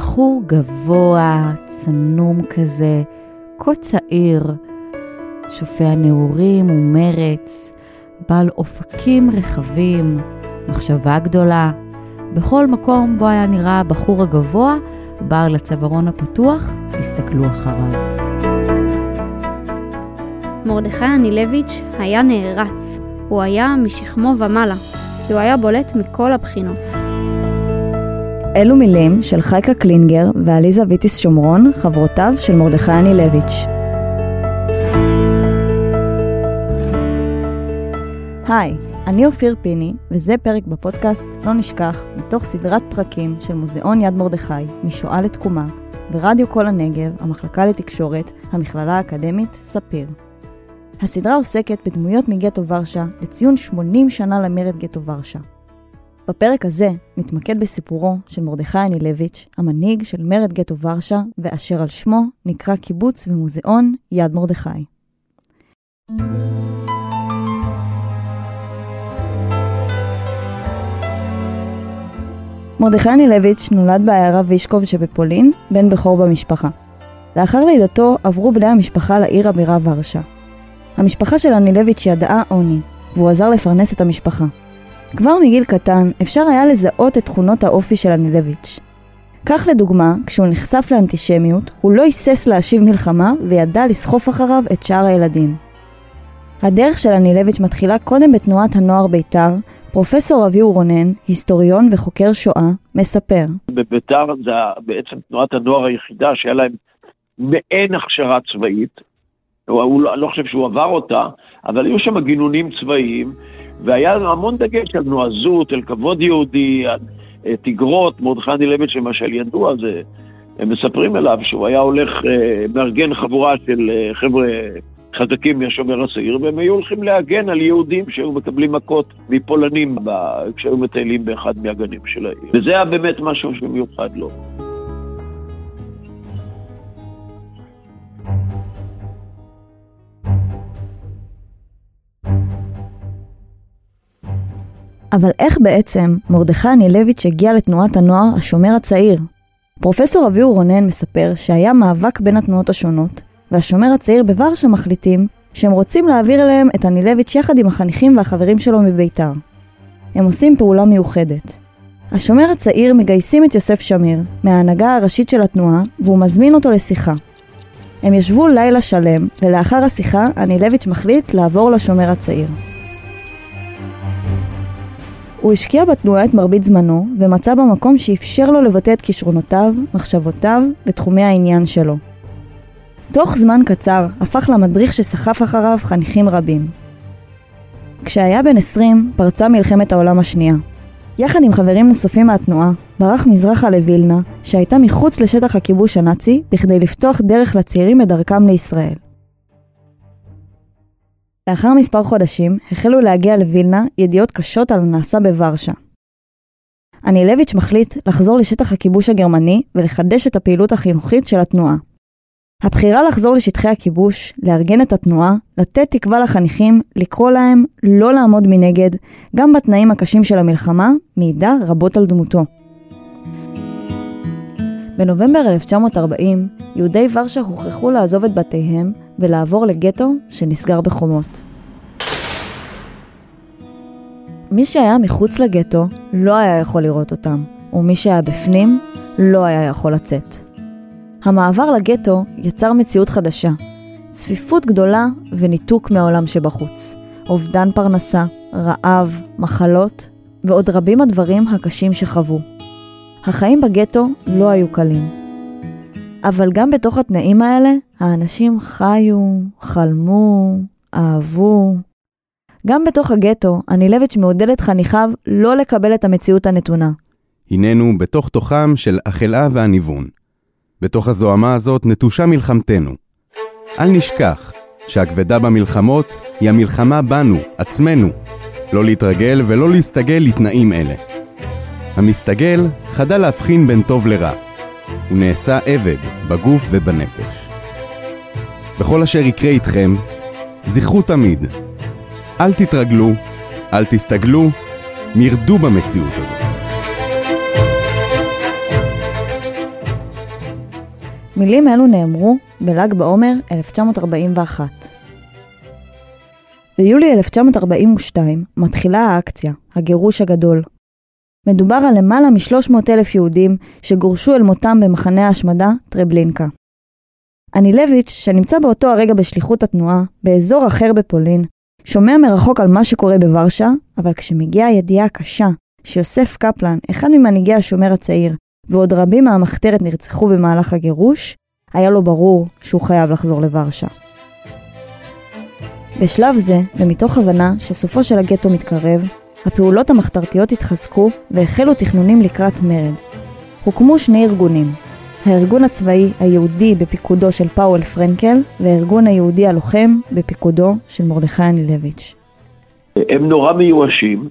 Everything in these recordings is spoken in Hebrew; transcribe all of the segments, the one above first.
בחור גבוה, צנום כזה, כה צעיר, שופע נעורים ומרץ, בעל אופקים רחבים, מחשבה גדולה. בכל מקום בו היה נראה הבחור הגבוה, בר לצווארון הפתוח, הסתכלו אחריו. מרדכי אנילביץ' היה נערץ. הוא היה משכמו ומעלה, כי הוא היה בולט מכל הבחינות. אלו מילים של חייקה קלינגר ועליזה ויטיס שומרון, חברותיו של מרדכי אנילביץ'. היי, אני אופיר פיני, וזה פרק בפודקאסט לא נשכח, מתוך סדרת פרקים של מוזיאון יד מרדכי, משואה לתקומה, ברדיו כל הנגב, המחלקה לתקשורת, המכללה האקדמית, ספיר. הסדרה עוסקת בדמויות מגטו ורשה לציון 80 שנה למרד גטו ורשה. בפרק הזה נתמקד בסיפורו של מרדכי אנילביץ', המנהיג של מרד גטו ורשה, ואשר על שמו נקרא קיבוץ ומוזיאון יד מרדכי. מרדכי אנילביץ' נולד בעיירה וישקוב שבפולין, בן בכור במשפחה. לאחר לידתו עברו בני המשפחה לעיר הבירה ורשה. המשפחה של אנילביץ' ידעה עוני, והוא עזר לפרנס את המשפחה. כבר מגיל קטן אפשר היה לזהות את תכונות האופי של אנילביץ'. כך לדוגמה, כשהוא נחשף לאנטישמיות, הוא לא היסס להשיב מלחמה וידע לסחוף אחריו את שאר הילדים. הדרך של אנילביץ' מתחילה קודם בתנועת הנוער בית"ר, פרופסור אביהו רונן, היסטוריון וחוקר שואה, מספר. בבית"ר זה בעצם תנועת הנוער היחידה שהיה להם מעין הכשרה צבאית, הוא, לא, לא חושב שהוא עבר אותה, אבל היו שם גינונים צבאיים, והיה המון דגש על נועזות, על כבוד יהודי, על אה, תגרות, מרדכי אנילביץ' למשל ידוע, זה, הם מספרים אליו שהוא היה הולך, אה, מארגן חבורה של אה, חבר'ה חזקים מהשומר הצעיר, והם היו הולכים להגן על יהודים שהיו מקבלים מכות מפולנים כשהיו מטיילים באחד מהגנים של העיר. וזה היה באמת משהו שמיוחד לו. אבל איך בעצם מרדכי אנילביץ' הגיע לתנועת הנוער השומר הצעיר? פרופסור אביהו רונן מספר שהיה מאבק בין התנועות השונות, והשומר הצעיר בוורשה מחליטים שהם רוצים להעביר אליהם את אנילביץ' יחד עם החניכים והחברים שלו מביתר. הם עושים פעולה מיוחדת. השומר הצעיר מגייסים את יוסף שמיר, מההנהגה הראשית של התנועה, והוא מזמין אותו לשיחה. הם ישבו לילה שלם, ולאחר השיחה, אנילביץ' מחליט לעבור לשומר הצעיר. הוא השקיע בתנועה את מרבית זמנו, ומצא בה מקום שאפשר לו לבטא את כישרונותיו, מחשבותיו ותחומי העניין שלו. תוך זמן קצר הפך למדריך שסחף אחריו חניכים רבים. כשהיה בן 20 פרצה מלחמת העולם השנייה. יחד עם חברים נוספים מהתנועה, ברח מזרחה לווילנה, שהייתה מחוץ לשטח הכיבוש הנאצי, בכדי לפתוח דרך לצעירים בדרכם לישראל. לאחר מספר חודשים החלו להגיע לווילנה ידיעות קשות על הנעשה בוורשה. אנילביץ' מחליט לחזור לשטח הכיבוש הגרמני ולחדש את הפעילות החינוכית של התנועה. הבחירה לחזור לשטחי הכיבוש, לארגן את התנועה, לתת תקווה לחניכים, לקרוא להם לא לעמוד מנגד, גם בתנאים הקשים של המלחמה, מעידה רבות על דמותו. בנובמבר 1940, יהודי ורשה הוכרחו לעזוב את בתיהם ולעבור לגטו שנסגר בחומות. מי שהיה מחוץ לגטו לא היה יכול לראות אותם, ומי שהיה בפנים לא היה יכול לצאת. המעבר לגטו יצר מציאות חדשה, צפיפות גדולה וניתוק מהעולם שבחוץ, אובדן פרנסה, רעב, מחלות ועוד רבים הדברים הקשים שחוו. החיים בגטו לא היו קלים. אבל גם בתוך התנאים האלה, האנשים חיו, חלמו, אהבו. גם בתוך הגטו, אנילביץ' מעודד את חניכיו לא לקבל את המציאות הנתונה. הננו בתוך תוכם של החלאה והניוון. בתוך הזוהמה הזאת נטושה מלחמתנו. אל נשכח שהכבדה במלחמות היא המלחמה בנו, עצמנו. לא להתרגל ולא להסתגל לתנאים אלה. המסתגל חדל להבחין בין טוב לרע. הוא נעשה עבד בגוף ובנפש. בכל אשר יקרה איתכם, זכרו תמיד, אל תתרגלו, אל תסתגלו, מרדו במציאות הזאת. מילים אלו נאמרו בל"ג בעומר 1941. ביולי 1942 מתחילה האקציה, הגירוש הגדול. מדובר על למעלה מ-300 אלף יהודים שגורשו אל מותם במחנה ההשמדה טרבלינקה. אנילביץ', שנמצא באותו הרגע בשליחות התנועה, באזור אחר בפולין, שומע מרחוק על מה שקורה בוורשה, אבל כשמגיעה הידיעה הקשה שיוסף קפלן, אחד ממנהיגי השומר הצעיר, ועוד רבים מהמחתרת נרצחו במהלך הגירוש, היה לו ברור שהוא חייב לחזור לוורשה. בשלב זה, ומתוך הבנה שסופו של הגטו מתקרב, הפעולות המחתרתיות התחזקו והחלו תכנונים לקראת מרד. הוקמו שני ארגונים, הארגון הצבאי היהודי בפיקודו של פאוול פרנקל והארגון היהודי הלוחם בפיקודו של מרדכי אנילביץ'. הם נורא מיואשים,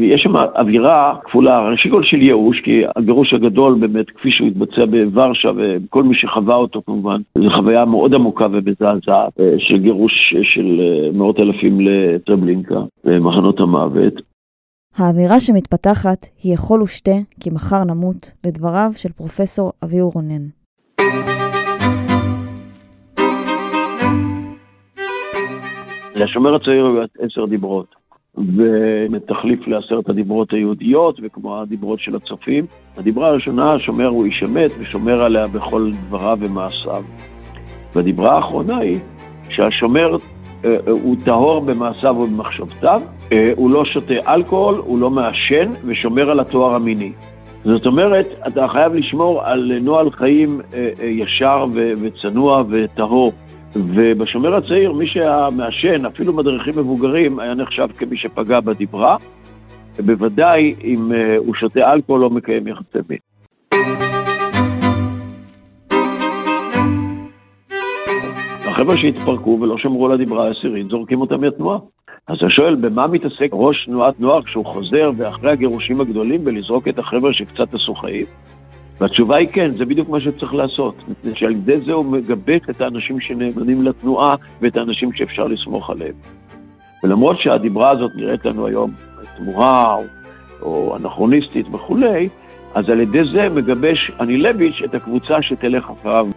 יש שם אווירה כפולה, ראשי כל של ייאוש, כי הגירוש הגדול באמת, כפי שהוא התבצע בוורשה, וכל מי שחווה אותו כמובן, זו חוויה מאוד עמוקה ומזעזעת אה, של גירוש של אה, מאות אלפים לטרבלינקה, למחנות המוות. האווירה שמתפתחת היא אכול ושתה, כי מחר נמות, לדבריו של פרופסור אביהו רונן. לשומר הצעיר היו עשר דיברות. ותחליף לעשרת הדיברות היהודיות וכמו הדיברות של הצופים. הדיברה הראשונה, השומר הוא איש אמת ושומר עליה בכל דבריו ומעשיו. והדיברה האחרונה היא שהשומר הוא טהור במעשיו ובמחשבתיו, אה, הוא לא שותה אלכוהול, הוא לא מעשן ושומר על התואר המיני. זאת אומרת, אתה חייב לשמור על נוהל חיים ישר וצנוע וטהור. ובשומר הצעיר, מי שהיה מעשן, אפילו מדריכים מבוגרים, היה נחשב כמי שפגע בדיברה, ובוודאי אם הוא שותה אלכוהול או מקיים יחסי מין. החבר'ה שהתפרקו ולא שמרו על הדיברה העשירית, זורקים אותם מהתנועה. אז אתה שואל, במה מתעסק ראש תנועת נוער כשהוא חוזר ואחרי הגירושים הגדולים ולזרוק את החבר'ה שקצת עשו חיים? והתשובה היא כן, זה בדיוק מה שצריך לעשות. מפני שעל ידי זה הוא מגבש את האנשים שנאמנים לתנועה ואת האנשים שאפשר לסמוך עליהם. ולמרות שהדיברה הזאת נראית לנו היום תמוהה או, או אנכרוניסטית וכולי, אז על ידי זה מגבש אנילביץ' את הקבוצה שתלך אחריו.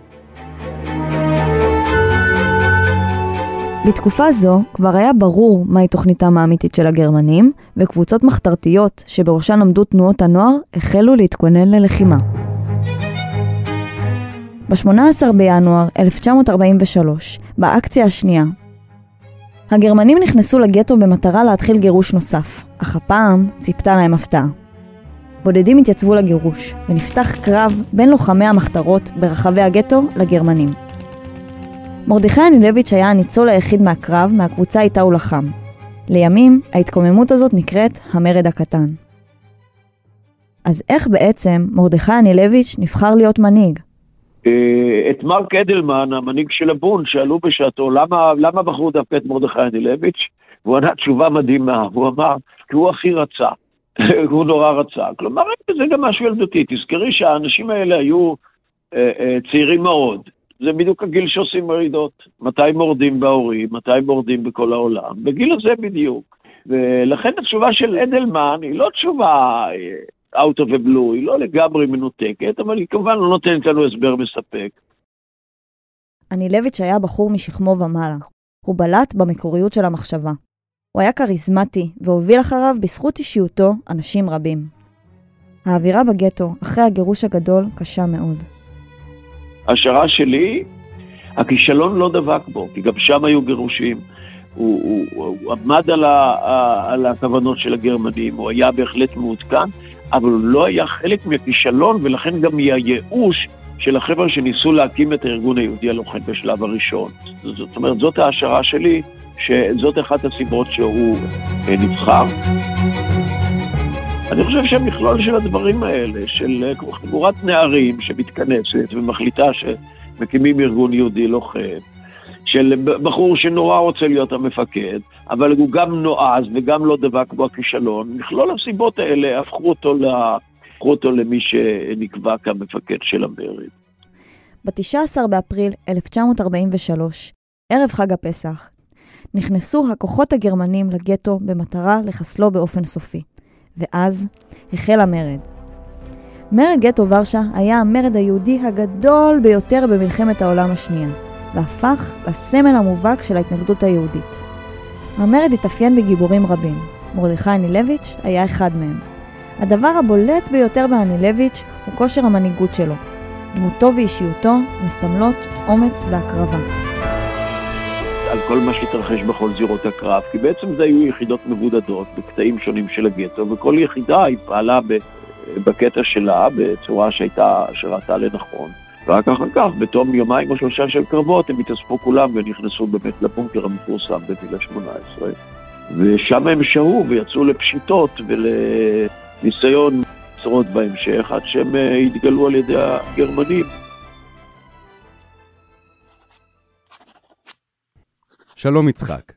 בתקופה זו כבר היה ברור מהי תוכניתם האמיתית של הגרמנים, וקבוצות מחתרתיות שבראשן עמדו תנועות הנוער החלו להתכונן ללחימה. ב-18 בינואר 1943, באקציה השנייה. הגרמנים נכנסו לגטו במטרה להתחיל גירוש נוסף, אך הפעם ציפתה להם הפתעה. בודדים התייצבו לגירוש, ונפתח קרב בין לוחמי המחתרות ברחבי הגטו לגרמנים. מרדכי אנילביץ' היה הניצול היחיד מהקרב מהקבוצה איתה הוא לחם. לימים, ההתקוממות הזאת נקראת המרד הקטן. אז איך בעצם מרדכי אנילביץ' נבחר להיות מנהיג? אה, את מרק אדלמן, המנהיג של הבון, שאלו בשעתו, למה, למה בחרו דווקא את מרדכי אנילביץ'? והוא ענה תשובה מדהימה, הוא אמר, כי הוא הכי רצה, הוא נורא רצה. כלומר, זה גם משהו ילדותי, תזכרי שהאנשים האלה היו אה, אה, צעירים מאוד. זה בדיוק הגיל שעושים מרידות. מתי מורדים בהורים, מתי מורדים בכל העולם, בגיל הזה בדיוק. ולכן התשובה של אדלמן היא לא תשובה אה, out of a blue, היא לא לגמרי מנותקת, אבל היא כמובן לא נותנת לנו הסבר מספק. אנילביץ' היה בחור משכמו ומעלה. הוא בלט במקוריות של המחשבה. הוא היה כריזמטי, והוביל אחריו בזכות אישיותו אנשים רבים. האווירה בגטו, אחרי הגירוש הגדול, קשה מאוד. השערה שלי, הכישלון לא דבק בו, כי גם שם היו גירושים. הוא, הוא, הוא עמד על, ה, על הכוונות של הגרמנים, הוא היה בהחלט מעודכן, אבל הוא לא היה חלק מהכישלון ולכן גם מהייאוש של החבר'ה שניסו להקים את הארגון היהודי הלוחם בשלב הראשון. זאת אומרת, זאת ההשערה שלי, שזאת אחת הסיבות שהוא אה, נבחר. אני חושב שהמכלול של הדברים האלה, של אה, חבורת נערים שמתכנסת ומחליטה שמקימים ארגון יהודי לוחם, של בחור שנורא רוצה להיות המפקד, אבל הוא גם נועז וגם לא דבק בו הכישלון, מכלול הסיבות האלה הפכו אותו, לה, הפכו אותו למי שנקבע כמפקד של המרד. ב-19 באפריל 1943, ערב חג הפסח, נכנסו הכוחות הגרמנים לגטו במטרה לחסלו באופן סופי, ואז החל המרד. מרד גטו ורשה היה המרד היהודי הגדול ביותר במלחמת העולם השנייה, והפך לסמל המובהק של ההתנגדות היהודית. המרד התאפיין בגיבורים רבים. מרדכי אנילביץ' היה אחד מהם. הדבר הבולט ביותר באנילביץ' הוא כושר המנהיגות שלו. דמותו ואישיותו מסמלות אומץ והקרבה. על כל מה שהתרחש בכל זירות הקרב, כי בעצם זה היו יחידות מבודדות בקטעים שונים של הגטו, וכל יחידה היא פעלה בקטע שלה בצורה שהייתה, שראתה לנכון. ורק אחר כך, בתום יומיים או שלושה של קרבות, הם התאספו כולם ונכנסו באמת לבונקר המפורסם בווילה 18. ושם הם שהו ויצאו לפשיטות ולניסיון לשרוד בהמשך, עד שהם אה, התגלו על ידי הגרמנים. שלום יצחק,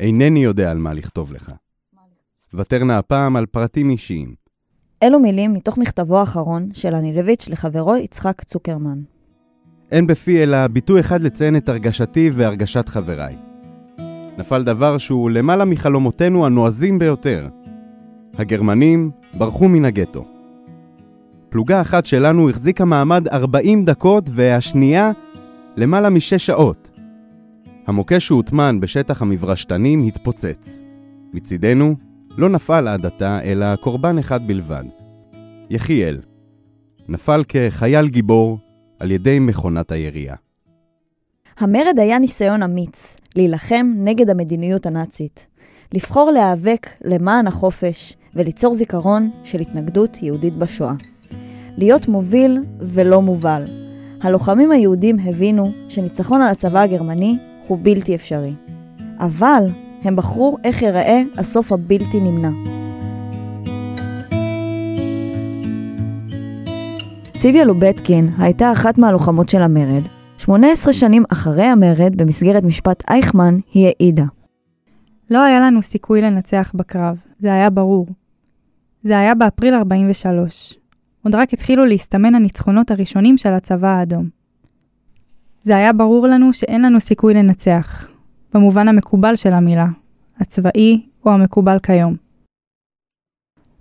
אינני יודע על מה לכתוב לך. ותר נא הפעם על פרטים אישיים. אלו מילים מתוך מכתבו האחרון של אנילביץ' לחברו יצחק צוקרמן. אין בפי אלא ביטוי אחד לציין את הרגשתי והרגשת חבריי. נפל דבר שהוא למעלה מחלומותינו הנועזים ביותר. הגרמנים ברחו מן הגטו. פלוגה אחת שלנו החזיקה מעמד 40 דקות והשנייה למעלה משש שעות. המוקש שהוטמן בשטח המברשתנים התפוצץ. מצידנו לא נפל עד עתה אלא קורבן אחד בלבד. יחיאל. נפל כחייל גיבור על ידי מכונת הירייה. המרד היה ניסיון אמיץ להילחם נגד המדיניות הנאצית, לבחור להיאבק למען החופש וליצור זיכרון של התנגדות יהודית בשואה. להיות מוביל ולא מובל. הלוחמים היהודים הבינו שניצחון על הצבא הגרמני הוא בלתי אפשרי. אבל הם בחרו איך ייראה הסוף הבלתי נמנע. ציוויה לובטקין הייתה אחת מהלוחמות של המרד. 18 שנים אחרי המרד, במסגרת משפט אייכמן, היא העידה. לא היה לנו סיכוי לנצח בקרב, זה היה ברור. זה היה באפריל 43. עוד רק התחילו להסתמן הניצחונות הראשונים של הצבא האדום. זה היה ברור לנו שאין לנו סיכוי לנצח, במובן המקובל של המילה, הצבאי או המקובל כיום.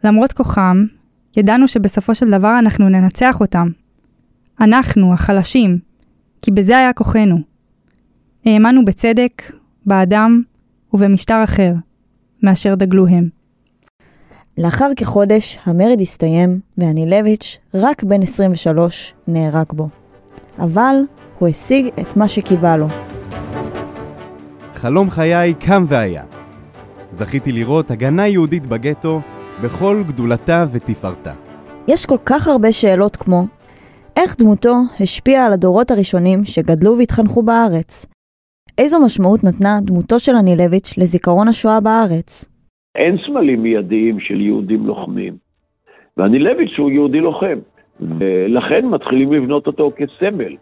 למרות כוחם, ידענו שבסופו של דבר אנחנו ננצח אותם. אנחנו, החלשים, כי בזה היה כוחנו. האמנו בצדק, באדם ובמשטר אחר, מאשר דגלו הם. לאחר כחודש המרד הסתיים, ואנילביץ', רק בן 23, נהרג בו. אבל הוא השיג את מה שקיווה לו. חלום חיי קם והיה. זכיתי לראות הגנה יהודית בגטו בכל גדולתה ותפארתה. יש כל כך הרבה שאלות כמו, איך דמותו השפיעה על הדורות הראשונים שגדלו והתחנכו בארץ? איזו משמעות נתנה דמותו של אנילביץ' לזיכרון השואה בארץ? אין סמלים מיידיים של יהודים לוחמים. ואנילביץ' הוא יהודי לוחם, ולכן מתחילים לבנות אותו כסמל.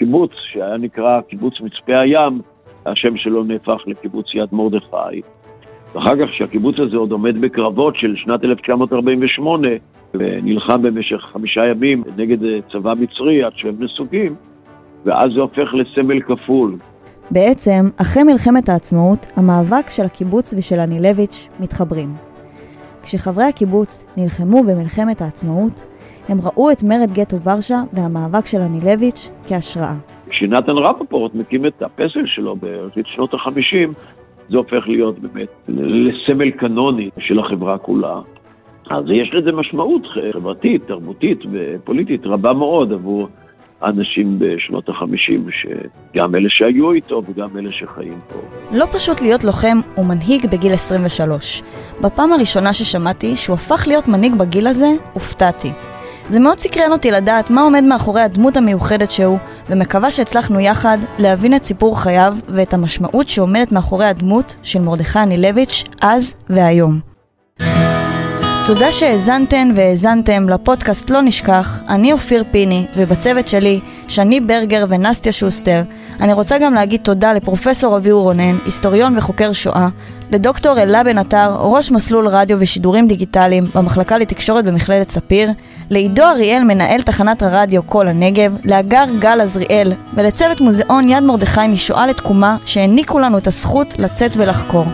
קיבוץ שהיה נקרא קיבוץ מצפה הים, השם שלו נהפך לקיבוץ יד מרדכי. ואחר כך שהקיבוץ הזה עוד עומד בקרבות של שנת 1948 ונלחם במשך חמישה ימים נגד צבא מצרי עד שהם נסוגים, ואז זה הופך לסמל כפול. בעצם, אחרי מלחמת העצמאות, המאבק של הקיבוץ ושל אנילביץ' מתחברים. כשחברי הקיבוץ נלחמו במלחמת העצמאות, הם ראו את מרד גטו ורשה והמאבק של אנילביץ' כהשראה. כשנתן רפפורט מקים את הפסל שלו בראשית שנות החמישים, זה הופך להיות באמת לסמל קנוני של החברה כולה. אז יש לזה משמעות חברתית, תרבותית ופוליטית רבה מאוד עבור האנשים בשנות החמישים, שגם אלה שהיו איתו וגם אלה שחיים פה. לא פשוט להיות לוחם ומנהיג בגיל 23. בפעם הראשונה ששמעתי שהוא הפך להיות מנהיג בגיל הזה, הופתעתי. זה מאוד סקרן אותי לדעת מה עומד מאחורי הדמות המיוחדת שהוא, ומקווה שהצלחנו יחד להבין את סיפור חייו ואת המשמעות שעומדת מאחורי הדמות של מרדכי אנילביץ' אז והיום. תודה שהאזנתן והאזנתם לפודקאסט לא נשכח, אני אופיר פיני, ובצוות שלי, שני ברגר ונסטיה שוסטר. אני רוצה גם להגיד תודה לפרופסור אביהו רונן, היסטוריון וחוקר שואה, לדוקטור אלה בן עטר, ראש מסלול רדיו ושידורים דיגיטליים במחלקה לתקשורת במכללת ספיר, לעידו אריאל, מנהל תחנת הרדיו קול הנגב, לאגר גל עזריאל, ולצוות מוזיאון יד מרדכי משואה לתקומה, שהעניקו לנו את הזכות לצאת ולחקור.